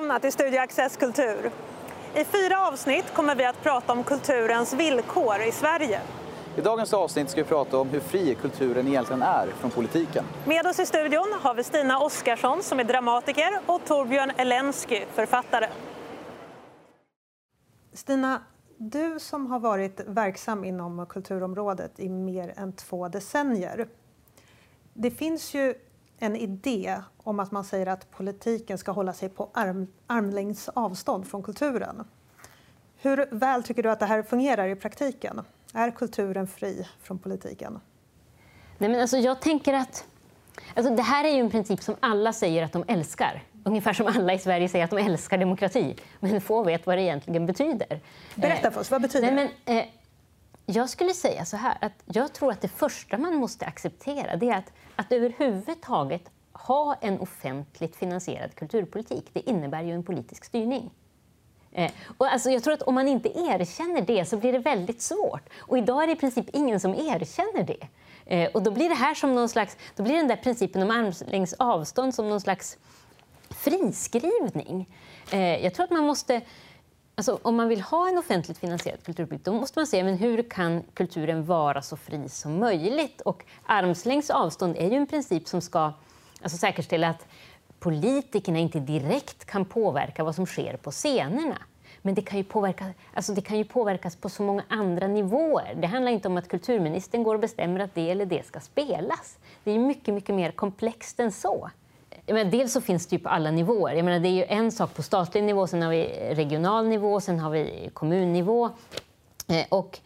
välkomna till Studio Access Kultur. I fyra avsnitt kommer vi att prata om kulturens villkor i Sverige. I dagens avsnitt ska vi prata om hur fri kulturen egentligen är från politiken. Med oss i studion har vi Stina Oskarsson som är dramatiker och Torbjörn Elensky, författare. Stina, du som har varit verksam inom kulturområdet i mer än två decennier. Det finns ju en idé om att man säger att politiken ska hålla sig på arm, armlängds avstånd från kulturen. Hur väl tycker du att det här fungerar i praktiken? Är kulturen fri från politiken? Nej, men alltså jag tänker att alltså det här är ju en princip som alla säger att de älskar. Ungefär som alla i Sverige säger att de älskar demokrati. Men få vet vad det egentligen betyder. Berätta för oss, vad betyder Nej, men, eh, jag skulle säga så här, att jag tror att det första man måste acceptera det är att, att överhuvudtaget ha en offentligt finansierad kulturpolitik, det innebär ju en politisk styrning. Eh, och alltså jag tror att om man inte erkänner det så blir det väldigt svårt. Och idag är det i princip ingen som erkänner det. Eh, och då blir det här som någon slags, då blir den där principen om armlängds avstånd som någon slags friskrivning. Eh, jag tror att man måste Alltså, om man vill ha en offentligt finansierad kulturpolitik då måste man se men hur kan kulturen vara så fri som möjligt. Och armslängds avstånd är ju en princip som ska alltså, säkerställa att politikerna inte direkt kan påverka vad som sker på scenerna. Men det kan, ju påverka, alltså det kan ju påverkas på så många andra nivåer. Det handlar inte om att kulturministern går och bestämmer att det eller det ska spelas. Det är mycket, mycket mer komplext än så. Men dels så finns det ju på alla nivåer. Jag menar, det är ju en sak på statlig nivå, sen har vi regional nivå, sen har vi kommunnivå. Eh, och,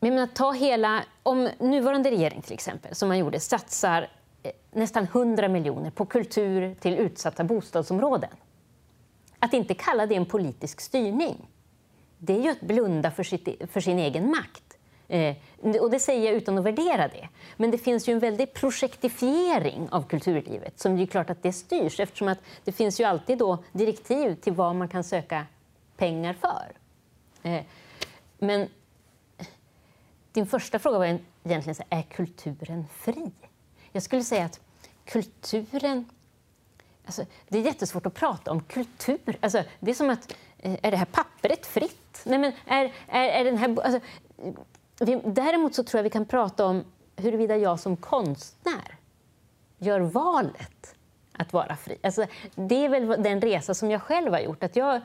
men menar, ta hela, om nuvarande regering till exempel, som man gjorde, satsar eh, nästan 100 miljoner på kultur till utsatta bostadsområden. Att inte kalla det en politisk styrning, det är ju att blunda för, sitt, e-, för sin egen makt. Eh, och det säger jag utan att värdera det. Men det finns ju en väldig projektifiering av kulturlivet som det är klart att det styrs eftersom att det finns ju alltid då direktiv till vad man kan söka pengar för. Eh, men din första fråga var egentligen så är kulturen fri? Jag skulle säga att kulturen... Alltså, det är jättesvårt att prata om kultur. Alltså, det är som att, eh, är det här pappret fritt? Nej, men är, är, är den här, alltså, Däremot så tror jag vi kan prata om huruvida jag som konstnär gör valet att vara fri. Alltså, det är väl den resa som jag själv har gjort. Att jag,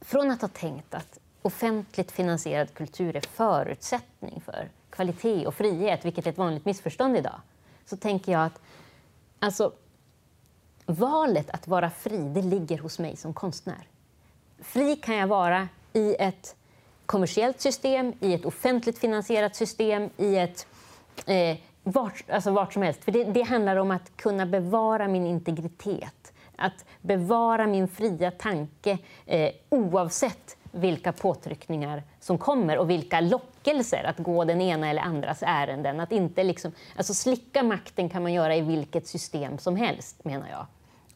från att ha tänkt att offentligt finansierad kultur är förutsättning för kvalitet och frihet, vilket är ett vanligt missförstånd idag, så tänker jag att alltså, valet att vara fri, det ligger hos mig som konstnär. Fri kan jag vara i ett kommersiellt system, i ett offentligt finansierat system, i ett eh, vart, alltså vart som helst. För det, det handlar om att kunna bevara min integritet, att bevara min fria tanke eh, oavsett vilka påtryckningar som kommer och vilka lockelser att gå den ena eller andras ärenden. Att inte liksom, alltså slicka makten kan man göra i vilket system som helst, menar jag.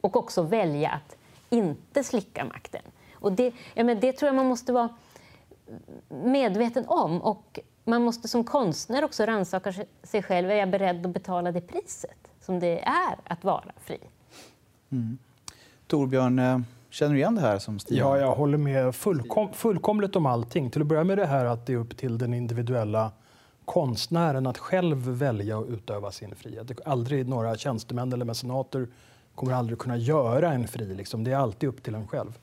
Och också välja att inte slicka makten. Och det, ja, men det tror jag man måste vara medveten om. Och man måste som konstnär också rannsaka sig själv. Är jag beredd att betala det priset som det är att vara fri? Mm. Torbjörn, eh, känner du igen det här som Stina? Ja, jag håller med fullkom fullkomligt om allting. Till att börja med det här att det är upp till den individuella konstnären att själv välja och utöva sin frihet. Aldrig några tjänstemän eller mecenater kommer aldrig kunna göra en fri. Liksom. Det är alltid upp till en själv.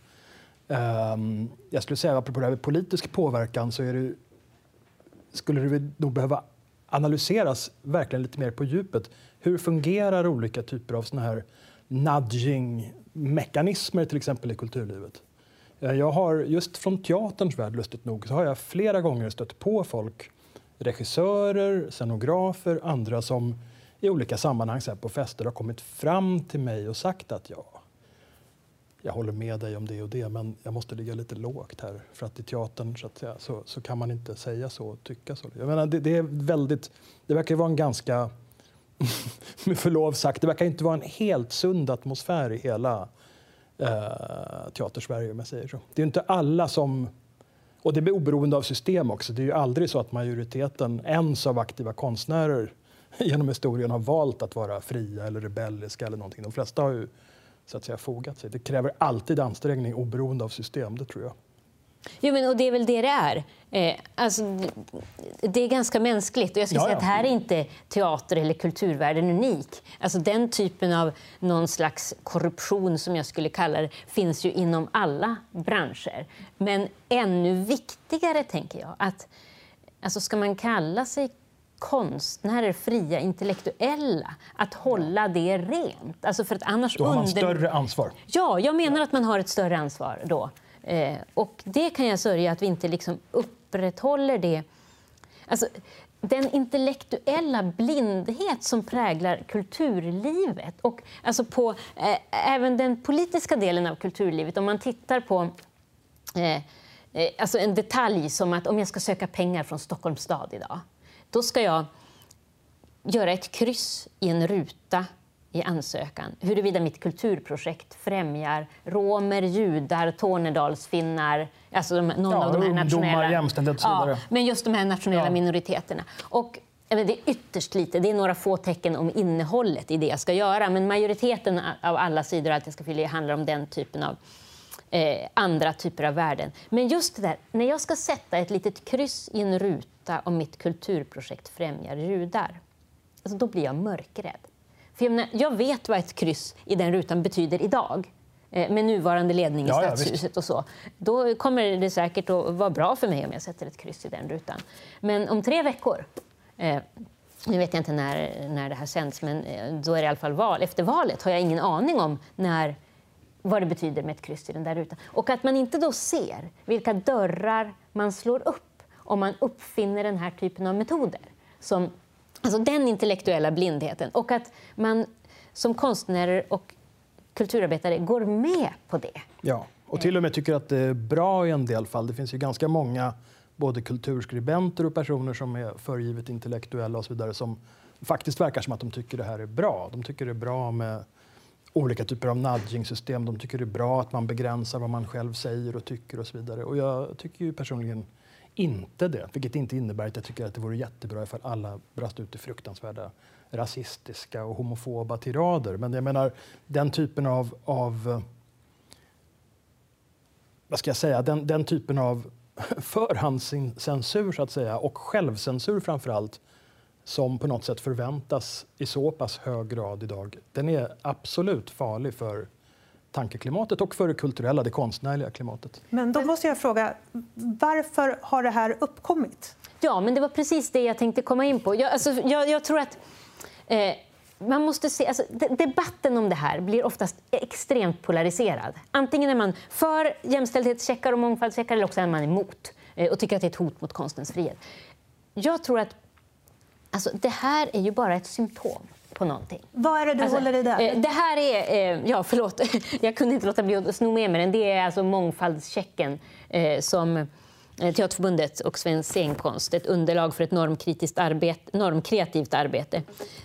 Ehm, jag skulle säga, apropå det här med politisk påverkan, så är det, skulle det nog behöva analyseras verkligen lite mer på djupet. Hur fungerar olika typer av såna här nudging-mekanismer till exempel i kulturlivet? Eh, jag har just från teaterns värld, lustigt nog, så har jag flera gånger stött på folk, regissörer, scenografer, andra som i olika sammanhang så på fester har kommit fram till mig och sagt att jag jag håller med dig om det och det, men jag måste ligga lite lågt här. För att i teatern så, att säga, så, så kan man inte säga så och tycka så. Jag menar, det, det är väldigt, det verkar vara en ganska, med förlov sagt, det verkar inte vara en helt sund atmosfär i hela eh, teatersverige om jag säger så. Det är inte alla som, och det är oberoende av system också, det är ju aldrig så att majoriteten ens av aktiva konstnärer genom historien har valt att vara fria eller rebelliska eller någonting. De flesta har ju så att säga, fogat sig. Det kräver alltid ansträngning oberoende av system, det tror jag. Jo, men, och det är väl det det är. Eh, alltså, det är ganska mänskligt. Och jag skulle Ja, säga att här är inte teater eller kulturvärlden unik. Alltså, den typen av någon slags korruption, som jag skulle kalla det, finns ju inom alla branscher. Men ännu viktigare, tänker jag, att alltså, ska man kalla sig konstnärer, fria intellektuella, att hålla det rent. Alltså för att annars Då har man under- större ansvar. Ja, jag menar att man har ett större ansvar då. Eh, och det kan jag sörja att vi inte liksom upprätthåller det. Alltså, den intellektuella blindhet som präglar kulturlivet och alltså på eh, även den politiska delen av kulturlivet. Om man tittar på eh, eh, alltså en detalj som att om jag ska söka pengar från Stockholms stad idag, då ska jag göra ett kryss i en ruta i ansökan huruvida mitt kulturprojekt främjar romer, judar, tornedalsfinnar, alltså de, någon Ja, av de här ungdomar, nationella... jämställdhet och så vidare. Ja, men just de här nationella Ja. minoriteterna. Och, det är ytterst lite, det är några få tecken om innehållet i det jag ska göra, men majoriteten av alla sidor allt jag ska fylla i handlar om den typen av eh, andra typer av värden. Men just det där, när jag ska sätta ett litet kryss i en ruta om mitt kulturprojekt främjar judar, alltså då blir jag mörkrädd. För jag, menar, jag vet vad ett kryss i den rutan betyder idag eh, med nuvarande ledning i Ja, ja, Stadshuset och så. Då kommer det säkert att vara bra för mig om jag sätter ett kryss i den rutan. Men om tre veckor, eh, nu vet jag inte när, när det här sänds, men eh, då är det i alla fall val. Efter valet har jag ingen aning om när, vad det betyder med ett kryss i den där rutan. Och att man inte då ser vilka dörrar man slår upp om man uppfinner den här typen av metoder. Som, alltså den intellektuella blindheten. Och att man som konstnärer och kulturarbetare går med på det. Ja, och till och med tycker att det är bra i en del fall. Det finns ju ganska många både kulturskribenter och personer som är förgivet intellektuella och så vidare som faktiskt verkar som att de tycker det här är bra. De tycker det är bra med olika typer av nudging-system. De tycker det är bra att man begränsar vad man själv säger och tycker och så vidare. Och jag tycker ju personligen inte det, vilket inte innebär att jag tycker att det vore jättebra ifall alla brast ut i fruktansvärda rasistiska och homofoba tirader. Men jag menar, den typen av, av eh, vad ska jag säga, den, den typen av förhandscensur så att säga och självcensur framför allt som på något sätt förväntas i så pass hög grad idag, den är absolut farlig för tankeklimatet och för det kulturella, det konstnärliga klimatet. Men då måste jag fråga, varför har det här uppkommit? Ja, men det var precis det jag tänkte komma in på. Jag, alltså, jag, jag tror att eh, man måste se, alltså, de, debatten om det här blir oftast extremt polariserad. Antingen är man för jämställdhetscheckar och mångfaldscheckar eller också är man emot eh, och tycker att det är ett hot mot konstens frihet. Jag tror att alltså, det här är ju bara ett symptom på någonting. Vad är det du Alltså, håller i där? eh, Det här är... eh, Ja, förlåt. Jag kunde inte låta bli att sno med mig den. Det är alltså mångfaldschecken eh, som Teaterförbundet och Svensk scenkonst, ett underlag för ett normkritiskt arbete, normkreativt arbete.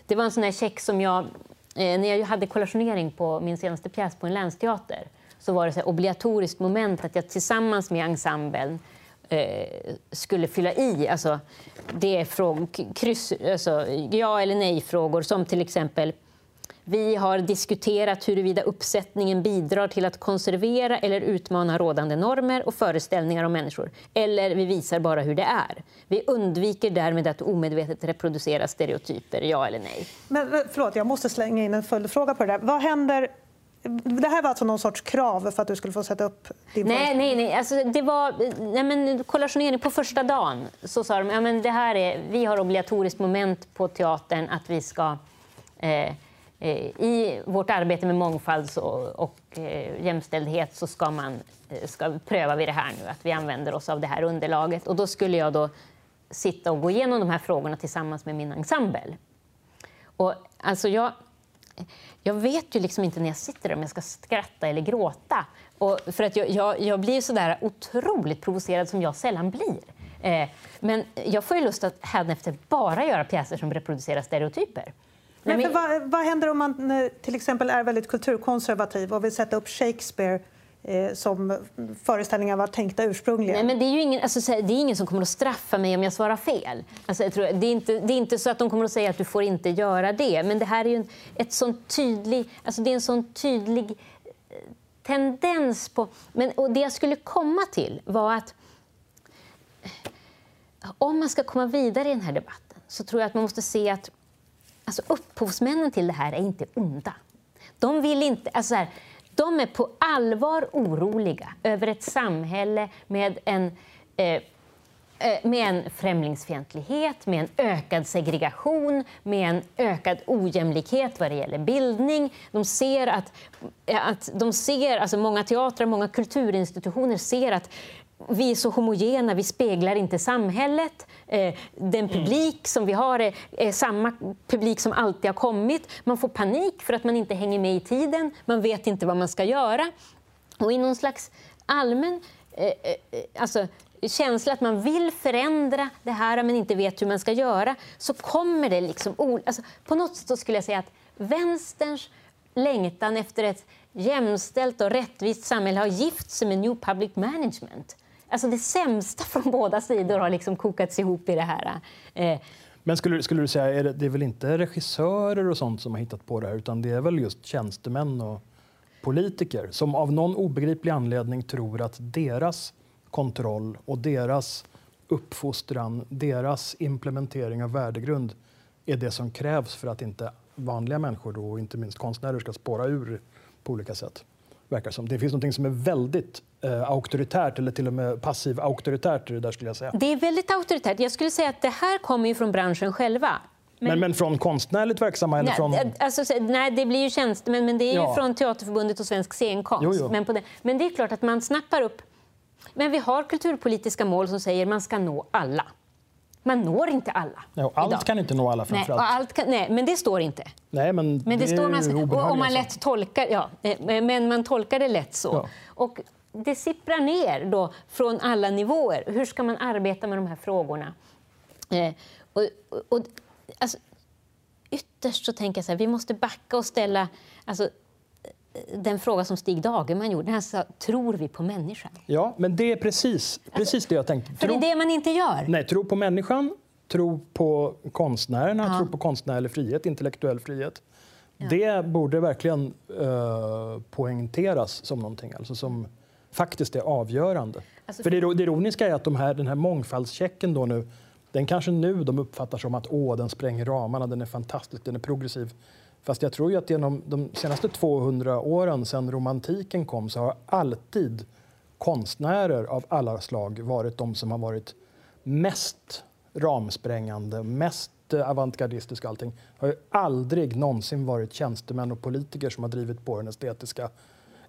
Det var en sån här check som jag... När jag hade kollationering på min senaste pjäs på en länsteater så var det så obligatoriskt moment att jag tillsammans med ensemblen eh, skulle fylla i. Alltså, det är fråg- kryss, alltså, ja eller nej-frågor som till exempel vi har diskuterat huruvida uppsättningen bidrar till att konservera eller utmana rådande normer och föreställningar om människor. Eller vi visar bara hur det är. Vi undviker därmed att omedvetet reproducera stereotyper, ja eller nej. Men, förlåt, jag måste slänga in en följdfråga på det där. Vad händer... Det här var alltså någon sorts krav för att du skulle få sätta upp din Nej, nej, nej. Alltså, det var nej, men, kollationering på första dagen. Så sa de ja, men det här är, vi har obligatoriskt moment på teatern att vi ska eh, eh, i vårt arbete med mångfald och, och eh, jämställdhet så ska, man, eh, ska pröva vi det här nu, att vi använder oss av det här underlaget. Och då skulle jag då sitta och gå igenom de här frågorna tillsammans med min ensemble. Och, alltså, jag, jag vet ju liksom inte när jag sitter där om jag ska skratta eller gråta. Och för att jag, jag, jag blir så där otroligt provocerad som jag sällan blir. Eh, men jag får ju lust att hädanefter bara göra pjäser som reproducerar stereotyper. Men, för vad, vad händer om man eh, till exempel är väldigt kulturkonservativ och vill sätta upp Shakespeare Eh, som föreställningar var tänkta ursprungligen. Nej, men det är ju ingen, alltså, det är ingen som kommer att straffa mig om jag svarar fel. Alltså, jag tror, det, är inte, det är inte så att de kommer att säga att du får inte göra det. Men det här är ju en, ett sånt tydlig, alltså, det är en sån tydlig eh, tendens på... Men, och det jag skulle komma till var att eh, om man ska komma vidare i den här debatten så tror jag att man måste se att alltså, upphovsmännen till det här är inte onda. De vill inte... Alltså, här, de är på allvar oroliga över ett samhälle med en, eh, eh, med en främlingsfientlighet, med en ökad segregation, med en ökad ojämlikhet vad det gäller bildning. De ser att, att de ser, alltså många teatrar, många kulturinstitutioner ser att vi är så homogena, vi speglar inte samhället. Eh, den publik som vi har är, är, samma publik som alltid har kommit. Man får panik för att man inte hänger med i tiden, man vet inte vad man ska göra. Och i någon slags allmän eh, eh, alltså, känsla att man vill förändra det här men inte vet hur man ska göra, så kommer det liksom... Alltså, på något sätt skulle jag säga att vänsterns längtan efter ett jämställt och rättvist samhälle har gift sig med New Public Management. Alltså det sämsta från båda sidor har liksom kokats ihop i det här. Eh. Men skulle, skulle du säga, är det, det är väl inte regissörer och sånt som har hittat på det här utan det är väl just tjänstemän och politiker som av någon obegriplig anledning tror att deras kontroll och deras uppfostran, deras implementering av värdegrund är det som krävs för att inte vanliga människor, då, och inte minst konstnärer, ska spåra ur på olika sätt. Verkar som. Det finns något som är väldigt eh, auktoritärt eller till och med passiv auktoritärt det där skulle jag säga. Det är väldigt auktoritärt. Jag skulle säga att det här kommer ju från branschen själva. Men, men, men från konstnärligt verksamma? Eller nej, från... alltså, nej, det blir ju tjänstemän, men det är ja. från Teaterförbundet och Svensk scenkonst. Jo, jo. Men, det, men det är klart att man snappar upp... Men vi har kulturpolitiska mål som säger att man ska nå alla. Man når inte alla. Ja, allt idag. kan inte nå alla nej, allt kan, nej, men det står inte. Nej, men, men det, det står man, och, och man lätt tolkar, ja, eh, men man tolkar det lätt så. Ja. Och det sipprar ner då från alla nivåer. Hur ska man arbeta med de här frågorna? Eh, och, och, alltså, ytterst så tänker jag så här, vi måste backa och ställa alltså, den fråga som Stig Dagerman gjorde. Han sa, tror vi på människan? Ja, men det är precis, precis alltså, det jag tänkte. För tro, det är det man inte gör. Nej, tro på människan, tro på konstnärerna, ja. tro på konstnärlig frihet, intellektuell frihet. Ja. Det borde verkligen uh, poängteras som någonting alltså som faktiskt är avgörande. Alltså, för det, det ironiska är att de här, den här mångfaldschecken då nu, den kanske nu de uppfattar som att åh, den spränger ramarna, den är fantastisk, den är progressiv. Fast jag tror ju att genom de senaste 200 åren sedan romantiken kom så har alltid konstnärer av alla slag varit de som har varit mest ramsprängande, mest avantgardistiska allting. Det har ju aldrig någonsin varit tjänstemän och politiker som har drivit på den estetiska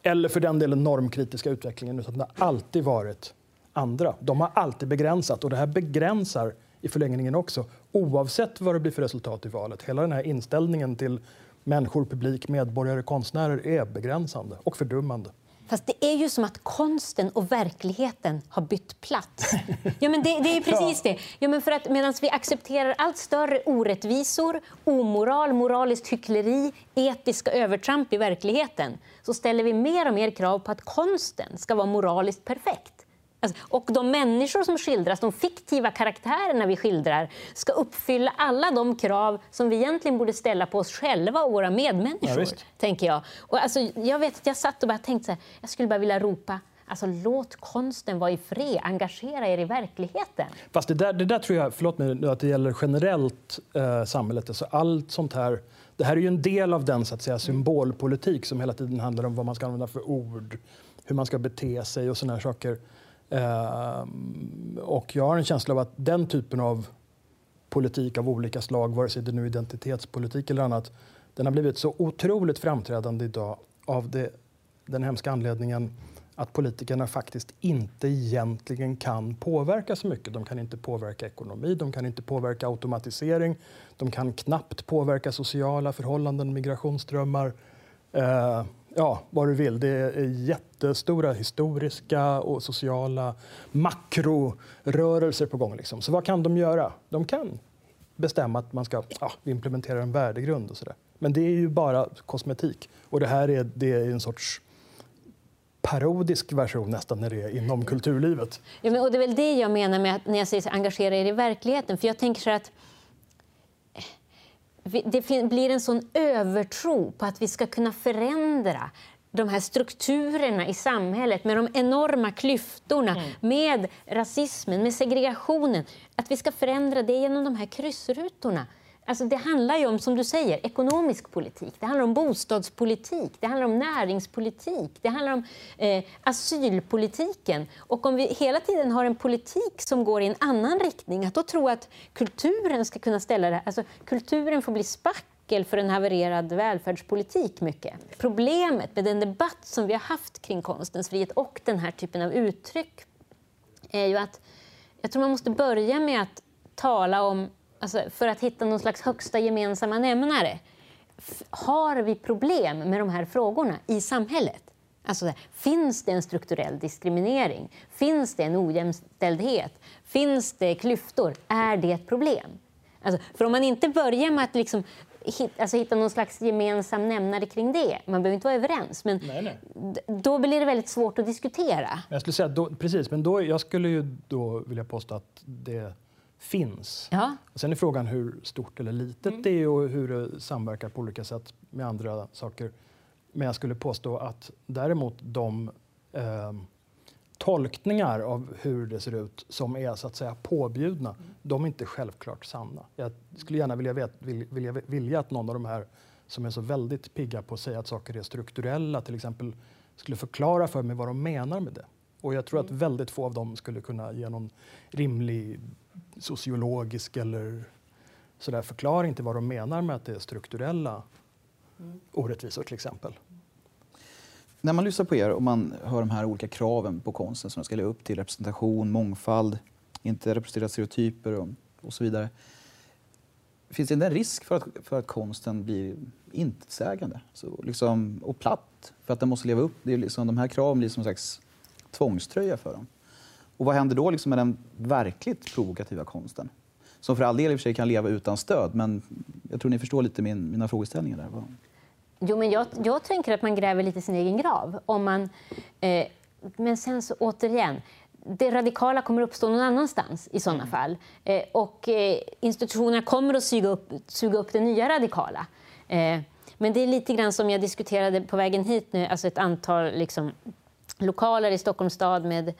eller för den delen normkritiska utvecklingen, utan det har alltid varit andra. De har alltid begränsat och det här begränsar i förlängningen också oavsett vad det blir för resultat i valet. Hela den här inställningen till människor, publik, medborgare, konstnärer är begränsande och fördummande. Fast det är ju som att konsten och verkligheten har bytt plats. Ja, men det, det är precis det. Ja, men för att medan vi accepterar allt större orättvisor, omoral, moraliskt hyckleri, etiska övertramp i verkligheten så ställer vi mer och mer krav på att konsten ska vara moraliskt perfekt. Alltså, och de människor som skildras, de fiktiva karaktärerna vi skildrar ska uppfylla alla de krav som vi egentligen borde ställa på oss själva och våra medmänniskor. Ja, tänker jag. Och alltså, jag vet jag satt och bara tänkte så här, jag skulle bara vilja ropa Alltså, låt konsten vara i fred, engagera er i verkligheten. Fast det där, det där tror jag, förlåt mig, att det gäller generellt eh, samhället. Alltså allt sånt här, det här är ju en del av den så att säga, symbolpolitik som hela tiden handlar om vad man ska använda för ord, hur man ska bete sig och såna här saker. Ehm, och jag har en känsla av att den typen av politik av olika slag, vare sig det nu är identitetspolitik eller annat, den har blivit så otroligt framträdande idag av det, den hemska anledningen att politikerna faktiskt inte egentligen kan påverka så mycket. De kan inte påverka ekonomi, de kan inte påverka automatisering, de kan knappt påverka sociala förhållanden, migrationsströmmar. Eh, ja, vad du vill. Det är jättestora historiska och sociala makrorörelser på gång. Liksom. Så vad kan de göra? De kan bestämma att man ska ja, implementera en värdegrund och sådär. Men det är ju bara kosmetik. Och det här är, det är en sorts parodisk version nästan när det är inom kulturlivet. Ja, men, och det är väl det jag menar med att när jag säger så, engagera er i verkligheten. För jag tänker så att det blir en sån övertro på att vi ska kunna förändra de här strukturerna i samhället med de enorma klyftorna, mm. med rasismen, med segregationen. Att vi ska förändra det genom de här kryssrutorna. Alltså det handlar ju om, som du säger, ekonomisk politik, det handlar om bostadspolitik, det handlar om näringspolitik, det handlar om eh, asylpolitiken. Och om vi hela tiden har en politik som går i en annan riktning, att då tro att kulturen ska kunna ställa det alltså kulturen får bli spackel för en havererad välfärdspolitik mycket. Problemet med den debatt som vi har haft kring konstens frihet och den här typen av uttryck är ju att jag tror man måste börja med att tala om alltså för att hitta någon slags högsta gemensamma nämnare. Har vi problem med de här frågorna i samhället? Alltså, finns det en strukturell diskriminering? Finns det en ojämställdhet? Finns det klyftor? Är det ett problem? Alltså, för om man inte börjar med att liksom hitta, alltså hitta någon slags gemensam nämnare kring det, man behöver inte vara överens, men nej, nej. då blir det väldigt svårt att diskutera. Jag skulle säga då, precis, men då, jag skulle ju då vilja påstå att det finns. Ja. Och sen är frågan hur stort eller litet mm. det är och hur det samverkar på olika sätt med andra saker. Men jag skulle påstå att däremot de eh, tolkningar av hur det ser ut som är så att säga påbjudna, mm. de är inte självklart sanna. Jag skulle gärna vilja, vet, vilja, vilja att någon av de här som är så väldigt pigga på att säga att saker är strukturella till exempel skulle förklara för mig vad de menar med det. Och jag tror att mm. väldigt få av dem skulle kunna ge någon rimlig sociologisk eller sådär förklaring till vad de menar med att det är strukturella mm. orättvisor till exempel. När man lyssnar på er och man hör de här olika kraven på konsten som ska leva upp till representation, mångfald, inte representera stereotyper och, och så vidare. Finns det en risk för att, för att konsten blir intetsägande så liksom, och platt? För att den måste leva upp, det är liksom, de här kraven blir som en slags tvångströja för dem. Och vad händer då liksom med den verkligt provokativa konsten? Som för all del i och för sig kan leva utan stöd, men jag tror ni förstår lite min, mina frågeställningar där. Jo, men jag, jag tänker att man gräver lite sin egen grav. Om man, eh, men sen så återigen, det radikala kommer uppstå någon annanstans i sådana mm. fall. Eh, och eh, institutionerna kommer att suga upp, suga upp det nya radikala. Eh, men det är lite grann som jag diskuterade på vägen hit nu, alltså ett antal liksom, lokaler i Stockholms stad med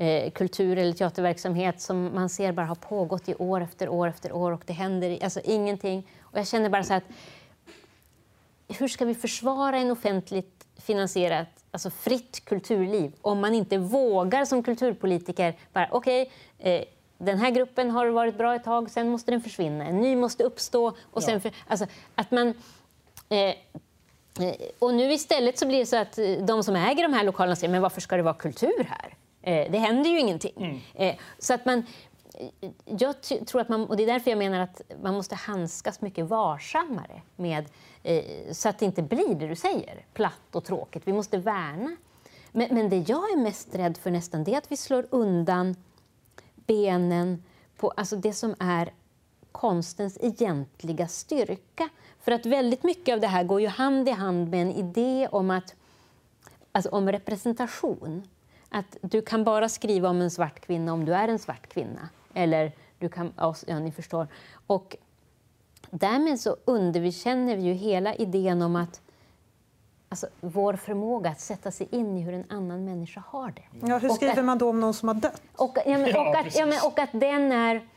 eh, kultur eller teaterverksamhet som man ser bara har pågått i år efter år efter år och det händer alltså ingenting. Och jag känner bara så att hur ska vi försvara en offentligt finansierat, alltså fritt kulturliv om man inte vågar som kulturpolitiker bara okej, okay, eh, den här gruppen har varit bra ett tag, sen måste den försvinna, en ny måste uppstå. Och sen för, alltså, att man, eh, eh och nu istället så blir det så att eh, de som äger de här lokalerna säger men varför ska det vara kultur här? Eh, det händer ju ingenting. Mm. Eh, så att man, jag tror att man, och det är därför jag menar att man måste handskas mycket varsammare med, eh, så att det inte blir det du säger, platt och tråkigt. Vi måste värna. Men, men det jag är mest rädd för nästan det är att vi slår undan benen på alltså det som är konstens egentliga styrka. För att väldigt mycket av det här går ju hand i hand med en idé om, att, alltså om representation att du kan bara skriva om en svart kvinna om du är en svart kvinna. Eller du kan, ja, ni förstår. Och därmed så underkänner vi ju hela idén om att alltså, vår förmåga att sätta sig in i hur en annan människa har det. Ja, hur skriver att, man då om någon som har dött? Och, ja, men, och, att, ja, men, och att den är...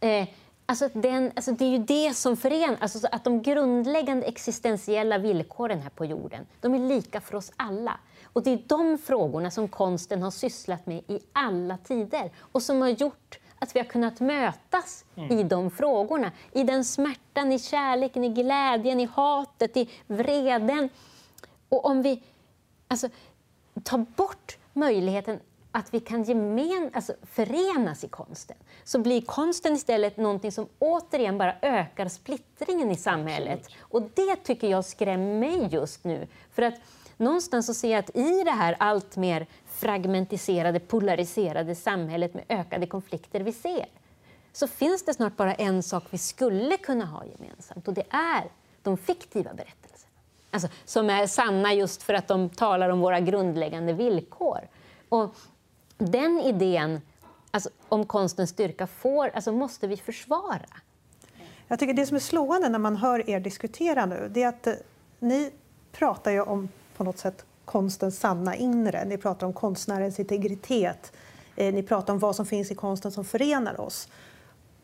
Eh, Alltså, den, alltså det är ju det som förenar, alltså att de grundläggande existentiella villkoren här på jorden, de är lika för oss alla. Och det är de frågorna som konsten har sysslat med i alla tider och som har gjort att vi har kunnat mötas mm. i de frågorna. I den smärtan, i kärleken, i glädjen, i hatet, i vreden. Och om vi alltså, tar bort möjligheten att vi kan gemen, alltså, förenas i konsten så blir konsten istället någonting som återigen bara ökar splittringen i samhället. Absolut. Och det tycker jag skrämmer mig just nu. För att någonstans så ser jag att i det här allt mer fragmentiserade, polariserade samhället med ökade konflikter vi ser så finns det snart bara en sak vi skulle kunna ha gemensamt och det är de fiktiva berättelserna. alltså, som är sanna just för att de talar om våra grundläggande villkor. Och den idén alltså, om konstens styrka får, alltså, måste vi försvara. Jag tycker det som är slående när man hör er diskutera nu det är att eh, ni pratar ju om på något sätt konstens sanna inre. Ni pratar om konstnärens integritet. Eh, ni pratar om vad som finns i konsten som förenar oss.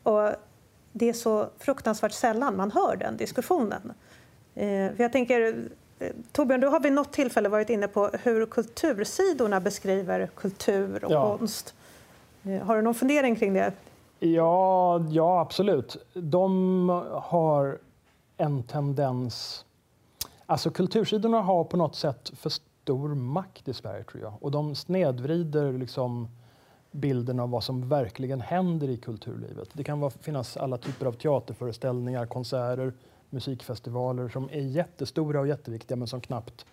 Och det är så fruktansvärt sällan man hör den diskussionen. Eh, för jag tänker, eh, Torbjörn, du har vid något tillfälle varit inne på hur kultursidorna beskriver kultur och ja. konst. Har du någon fundering kring det? Ja, ja, absolut. De har en tendens... Alltså kultursidorna har på något sätt för stor makt i Sverige, tror jag. Och de snedvrider liksom bilden av vad som verkligen händer i kulturlivet. Det kan vara, finnas alla typer av teaterföreställningar, konserter, musikfestivaler som är jättestora och jätteviktiga men som knappt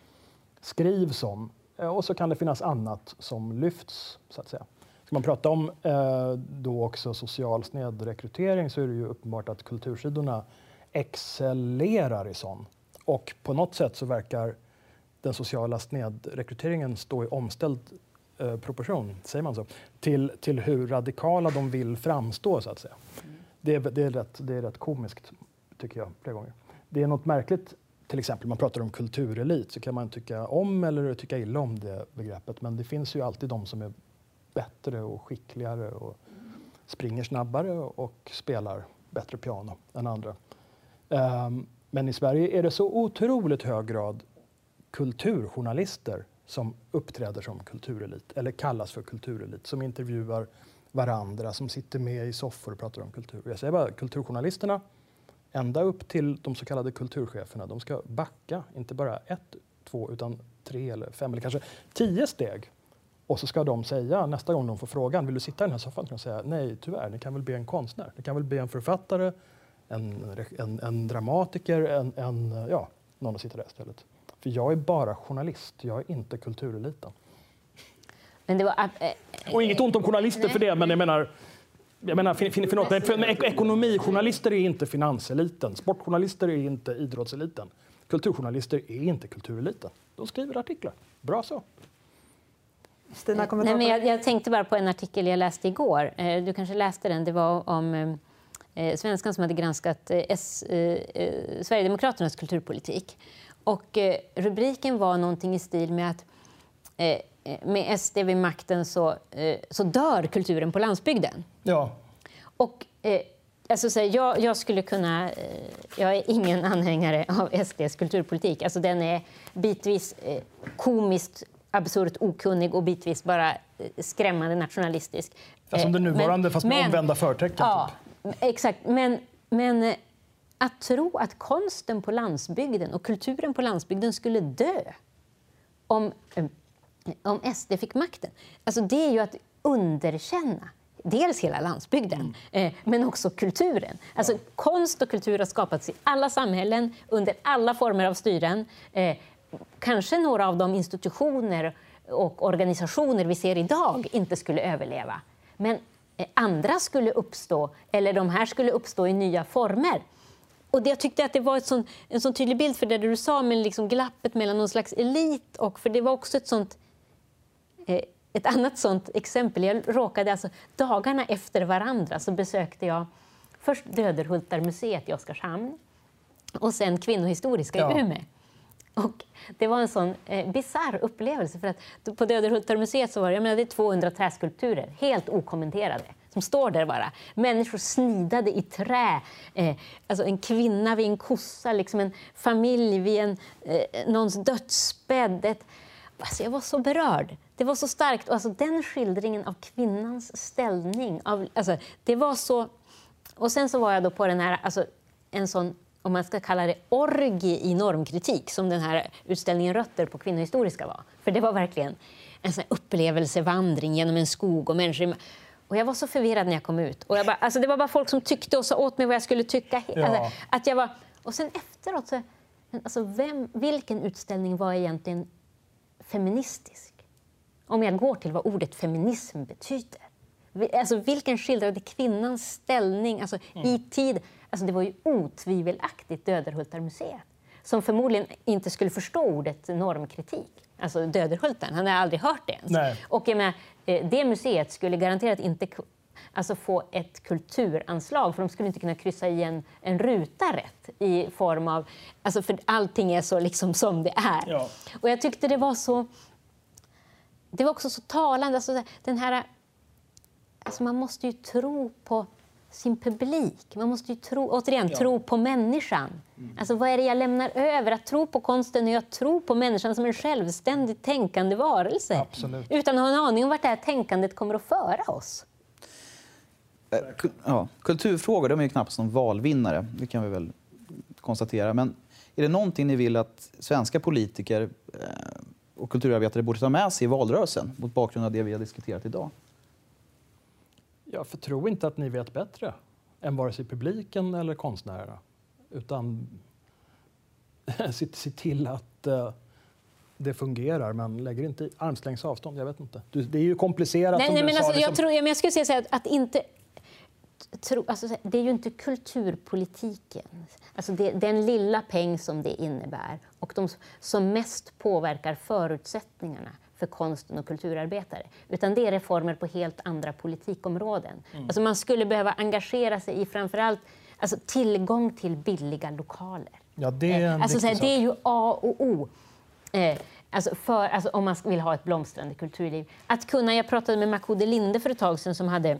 skrivs om. Eh, och så kan det finnas annat som lyfts, så att säga. Ska man prata om eh, då också social snedrekrytering så är det ju uppenbart att kultursidorna excellerar i sån. Och på något sätt så verkar den sociala snedrekryteringen stå i omställd eh, proportion, säger man så, till, till hur radikala de vill framstå så att säga. Mm. Det, är, det, är rätt, det är rätt komiskt, tycker jag, flera gånger. Det är något märkligt, till exempel man pratar om kulturelit, så kan man tycka om eller tycka illa om det begreppet, men det finns ju alltid de som är bättre och skickligare och springer snabbare och spelar bättre piano än andra. Um, men i Sverige är det så otroligt hög grad kulturjournalister som uppträder som kulturelit, eller kallas för kulturelit, som intervjuar varandra, som sitter med i soffor och pratar om kultur. Jag säger bara kulturjournalisterna, ända upp till de så kallade kulturcheferna, de ska backa, inte bara ett, två, utan tre eller fem eller kanske tio steg. Och så ska de säga nästa gång de får frågan, vill du sitta i den här soffan? Kan de säga, nej tyvärr, ni kan väl be en konstnär, ni kan väl be en författare, en, en, en dramatiker, en, en, ja, någon att sitta där istället. För jag är bara journalist, jag är inte kultureliten. Men det var, äh, och inget ont om journalister nej. för det, men jag menar jag menar, fin, fin, förlåt, men, för, ekonomijournalister är inte finanseliten. Sportjournalister är inte idrottseliten. Kulturjournalister är inte kultureliten. De skriver artiklar. Bra så. Stina, Nej, men jag, jag, tänkte bara på en artikel jag läste igår. Eh, du kanske läste den. Det var om eh, Svenskan som hade granskat eh, S, eh, Sverigedemokraternas kulturpolitik. Och eh, rubriken var någonting i stil med att eh, med SD vid makten så, eh, så dör kulturen på landsbygden. Ja. Och, eh, alltså, så jag, jag, skulle kunna... Eh, jag är ingen anhängare av SDs kulturpolitik. Alltså, den är bitvis eh, komiskt absurt okunnig och bitvis bara skrämmande nationalistisk. Alltså som den nuvarande, men, fast med men, omvända förtecken. Ja, typ. Exakt. Men, men att tro att konsten på landsbygden och kulturen på landsbygden skulle dö om, eh, om SD fick makten, alltså det är ju att underkänna dels hela landsbygden, mm. eh, men också kulturen. Alltså, ja. Konst och kultur har skapats i alla samhällen, under alla former av styren. Eh, kanske några av de institutioner och organisationer vi ser idag inte skulle överleva. Men eh, andra skulle uppstå, eller de här skulle uppstå i nya former. Och det, jag tyckte att det var sån, en sån tydlig bild för det du sa, med liksom glappet mellan någon slags elit och... För det var också ett sånt... Eh, ett annat sånt exempel. Jag råkade alltså, dagarna efter varandra så besökte jag först Döderhultarmuseet i Oskarshamn och sen Kvinnohistoriska ja. i Umeå. Och det var en sån eh, bizarr upplevelse. För att på Döderhultarmuseet så var det, jag menar, det är 200 träskulpturer, helt okommenterade som står där bara. Människor snidade i trä. Eh, alltså en kvinna vid en kossa, liksom en familj vid en, eh, någons dödsbädd. Ett, alltså jag var så berörd. Det var så starkt. Och alltså den skildringen av kvinnans ställning. Av, alltså, det var så... Och sen så var jag då på den här, alltså, en sån om man ska kalla det orgie i normkritik, som den här utställningen Rötter på kvinnohistoriska var. För det var verkligen en sån upplevelsevandring genom en skog och människor och jag var så förvirrad när jag kom ut. Och jag bara, alltså det var bara folk som tyckte och sa åt mig vad jag skulle tycka. Ja. Alltså, att jag var, och sen efteråt, så, alltså vem, vilken utställning var egentligen feministisk? Om jag går till vad ordet feminism betyder. Alltså, vilken skildrade kvinnans ställning alltså, mm. i tid? Alltså, det var ju otvivelaktigt Döderhultarmuseet som förmodligen inte skulle förstå ordet normkritik. Alltså Döderhulten, han har aldrig hört det ens. Nej. Och menar, eh, det museet skulle garanterat inte alltså få ett kulturanslag för de skulle inte kunna kryssa i en, en ruta rätt i form av... Alltså för allting är så liksom som det är. Ja. Och jag tyckte det var så... Det var också så talande. Alltså den här, alltså man måste ju tro på sin publik. Man måste ju tro, återigen tro på människan. Alltså vad är det jag lämnar över? Att tro på konsten är att tro på människan som en självständigt tänkande varelse. Absolut. Utan att ha en aning om vart det här tänkandet kommer att föra oss. Eh, Ja, kulturfrågor de är ju knappast någon valvinnare, det kan vi väl konstatera. Men är det någonting ni vill att svenska politiker eh, och kulturarbetare borde ta med sig i valrörelsen mot bakgrund av det vi har diskuterat idag? Jag förtror inte att ni vet bättre än vare sig publiken eller konstnärerna. Utan se, till att eh, det fungerar, men lägger inte i armslängds avstånd. Jag vet inte. Det är ju komplicerat Nej, nej, men alltså, liksom. jag, tror, men jag skulle säga så här, att, inte... Tro, alltså, det är ju inte kulturpolitiken, alltså det, den lilla peng som det innebär och de som mest påverkar förutsättningarna för konsten och kulturarbetare. Utan det är reformer på helt andra politikområden. Mm. Alltså man skulle behöva engagera sig i framförallt alltså tillgång till billiga lokaler. Ja, det är en alltså, så här, det är ju A och O. Eh, alltså för, alltså om man vill ha ett blomstrande kulturliv. Att kunna, jag pratade med Makode Linde för ett tag sedan som hade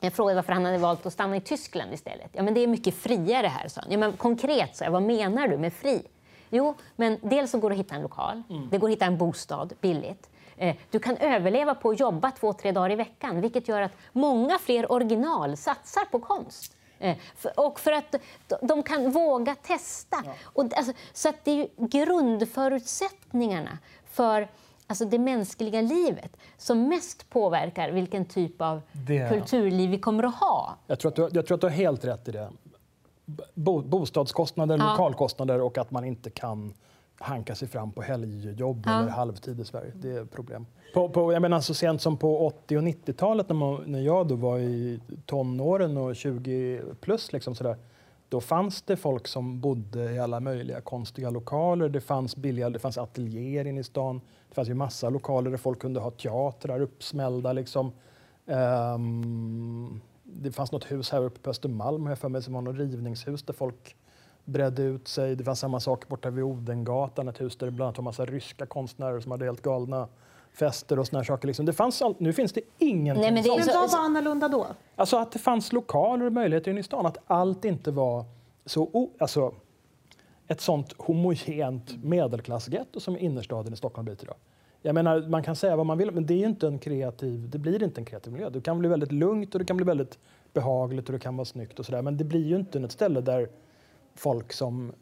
jag frågade varför han hade valt att stanna i Tyskland istället. Ja, men det är mycket friare här, sa han. Ja, men konkret, så jag, vad menar du med fri? Jo, men dels så går det att hitta en lokal, det går att hitta en bostad billigt. Eh, Du kan överleva på att jobba två, tre dagar i veckan vilket gör att många fler original satsar på konst. Eh, Och för att de- kan våga testa. Och, det- alltså, så att det är ju grundförutsättningarna för alltså det mänskliga livet som mest påverkar vilken typ av Det- kulturliv vi kommer att ha. Jag tror, att du, jag tror att du har helt rätt i det. Bo, bostadskostnader, Ja. lokalkostnader och att man inte kan hanka sig fram på helgjobb Ja. eller halvtid i Sverige. Det är ett problem. På, på, jag menar, så sent som på 80 och 90-talet när, man, när jag då var i tonåren och 20 plus, liksom sådär, då fanns det folk som bodde i alla möjliga konstiga lokaler. Det fanns billiga, det fanns ateljéer inne i stan. Det fanns ju massa lokaler där folk kunde ha teatrar uppsmällda. Liksom. Ehm, det fanns något hus här uppe på Östermalm, jag för mig, som var något rivningshus där folk bredde ut sig. Det fanns samma sak borta vid Odengatan, ett hus där det bland annat var massa ryska konstnärer som hade helt galna fester och såna här saker. Liksom. Det fanns allt, nu finns det ingenting Nej, men det är Men vad var annorlunda då? Alltså att det fanns lokaler och möjligheter inne i stan, att allt inte var så... O, alltså, ett sånt homogent medelklassgetto som innerstaden i Stockholm blir idag. Jag menar, man kan säga vad man vill, men det är inte en kreativ, det blir inte en kreativ miljö. Det kan bli väldigt lugnt och det kan bli väldigt behagligt och det kan vara snyggt och sådär. Men det blir ju inte ett ställe där folk som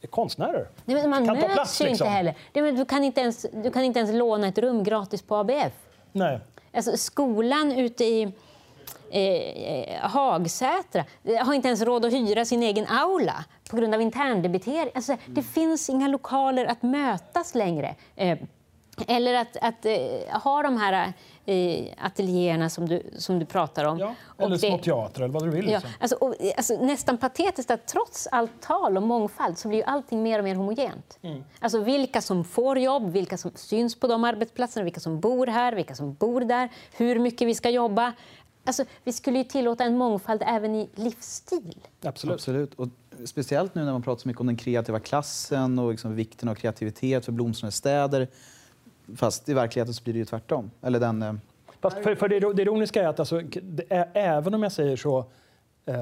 är konstnärer Nej, men man kan ta möts plats. ju Liksom. inte heller. Du, kan inte ens, du kan inte ens låna ett rum gratis på ABF. Nej. Alltså, skolan ute i eh, Hagsätra eh, har inte ens råd att hyra sin egen aula på grund av interndebitering. Alltså, Det finns inga lokaler att mötas längre. Eh, eller att, att eh, ha de här eh, ateljéerna som du, som du pratar om. Ja. Eller små teatrar eller vad du vill. Ja, Liksom. alltså, och, alltså, nästan patetiskt att trots allt tal om mångfald så blir ju allting mer och mer homogent. Mm. Alltså vilka som får jobb, vilka som syns på de arbetsplatserna, vilka som bor här, vilka som bor där, hur mycket vi ska jobba. Alltså, vi skulle ju tillåta en mångfald även i livsstil. Absolut. Absolut. Och speciellt nu när man pratar så mycket om den kreativa klassen och liksom vikten av kreativitet för blomstrande städer. Fast i verkligheten så blir det ju tvärtom. Eller den, eh, Fast för, för det, det ironiska är att alltså, det är, även om jag säger så eh,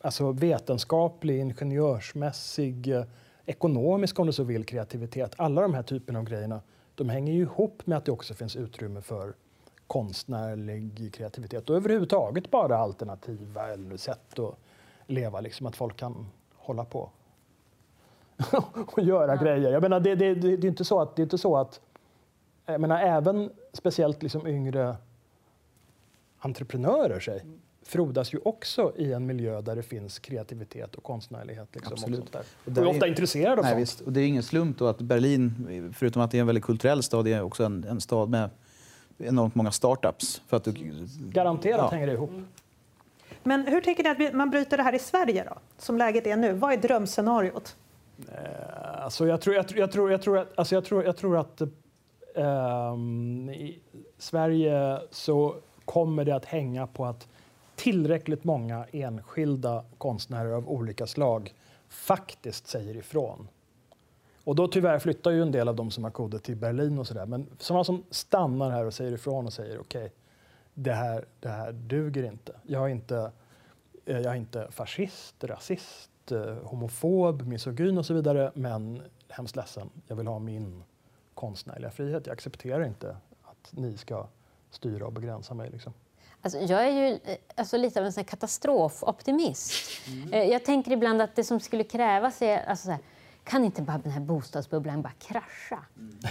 alltså vetenskaplig, ingenjörsmässig, eh, ekonomisk om du så vill, kreativitet, alla de här typerna av grejerna, de hänger ju ihop med att det också finns utrymme för konstnärlig kreativitet och överhuvudtaget bara alternativa eller sätt att leva, liksom att folk kan hålla på och göra grejer. Jag menar, det, det, det, det är inte så att, det är inte så att jag menar, även speciellt liksom yngre entreprenörer sig, frodas ju också i en miljö där det finns kreativitet och konstnärlighet. Liksom, och Absolut. sånt där. Och Och där är är- ofta intresserad av nej, sånt. visst. Och det är ingen slump då att Berlin, förutom att det är en väldigt kulturell stad, är också en, en stad med enormt många startups. För att du, Garanterat Ja. hänger det ihop. Men hur tänker ni att man bryter det här i Sverige då? Som läget är nu. Vad är drömscenariot? Eh, alltså jag tror, jag tror, jag tror, jag tror att, alltså jag tror, jag tror att um, i Sverige så kommer det att hänga på att tillräckligt många enskilda konstnärer av olika slag faktiskt säger ifrån. Och då tyvärr flyttar ju en del av dem som har kodet till Berlin och sådär. Men sådana som stannar här och säger ifrån och säger okej, okay, det, här, det här duger inte. Jag är inte, eh, jag är inte fascist, rasist, eh, homofob, misogyn och så vidare. Men hemskt ledsen, jag vill ha min konstnärliga frihet. Jag accepterar inte att ni ska styra och begränsa mig. Liksom. Alltså, jag är ju eh, alltså, lite av en sån katastrofoptimist. Mm. Jag tänker ibland att det som skulle krävas är alltså, så här, kan inte bara den här bostadsbubblan bara krascha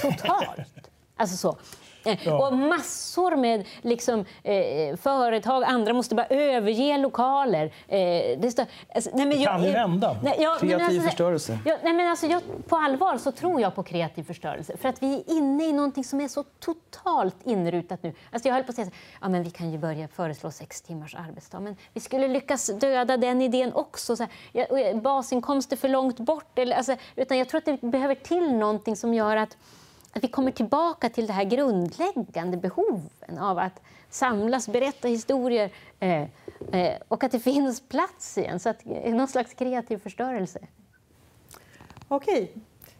totalt? Alltså så. Eh, ja. Och massor med liksom, eh, företag, andra måste bara överge lokaler. Eh, det, stå, alltså, nej, men det kan ju vända. Nej, ja, kreativ alltså, förstörelse. Ja, nej, men alltså, jag, på allvar så tror jag på kreativ förstörelse. För att vi är inne i någonting som är så totalt inrutat nu. Alltså, jag höll på att säga ja, men vi kan ju börja föreslå sex timmars arbetsdag. Men vi skulle lyckas döda den idén också. Så här, basinkomster för långt bort. Eller, alltså, utan jag tror att det behöver till någonting som gör att att vi kommer tillbaka till det här grundläggande behoven av att samlas, berätta historier eh, eh, och att det finns plats igen. Så att, eh, någon slags kreativ förstörelse. Okej.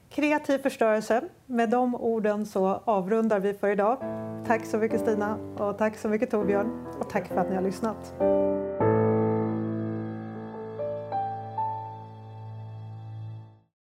Kreativ förstörelse. Med de orden så avrundar vi för idag. Tack så mycket Stina och tack så mycket Torbjörn och tack för att ni har lyssnat.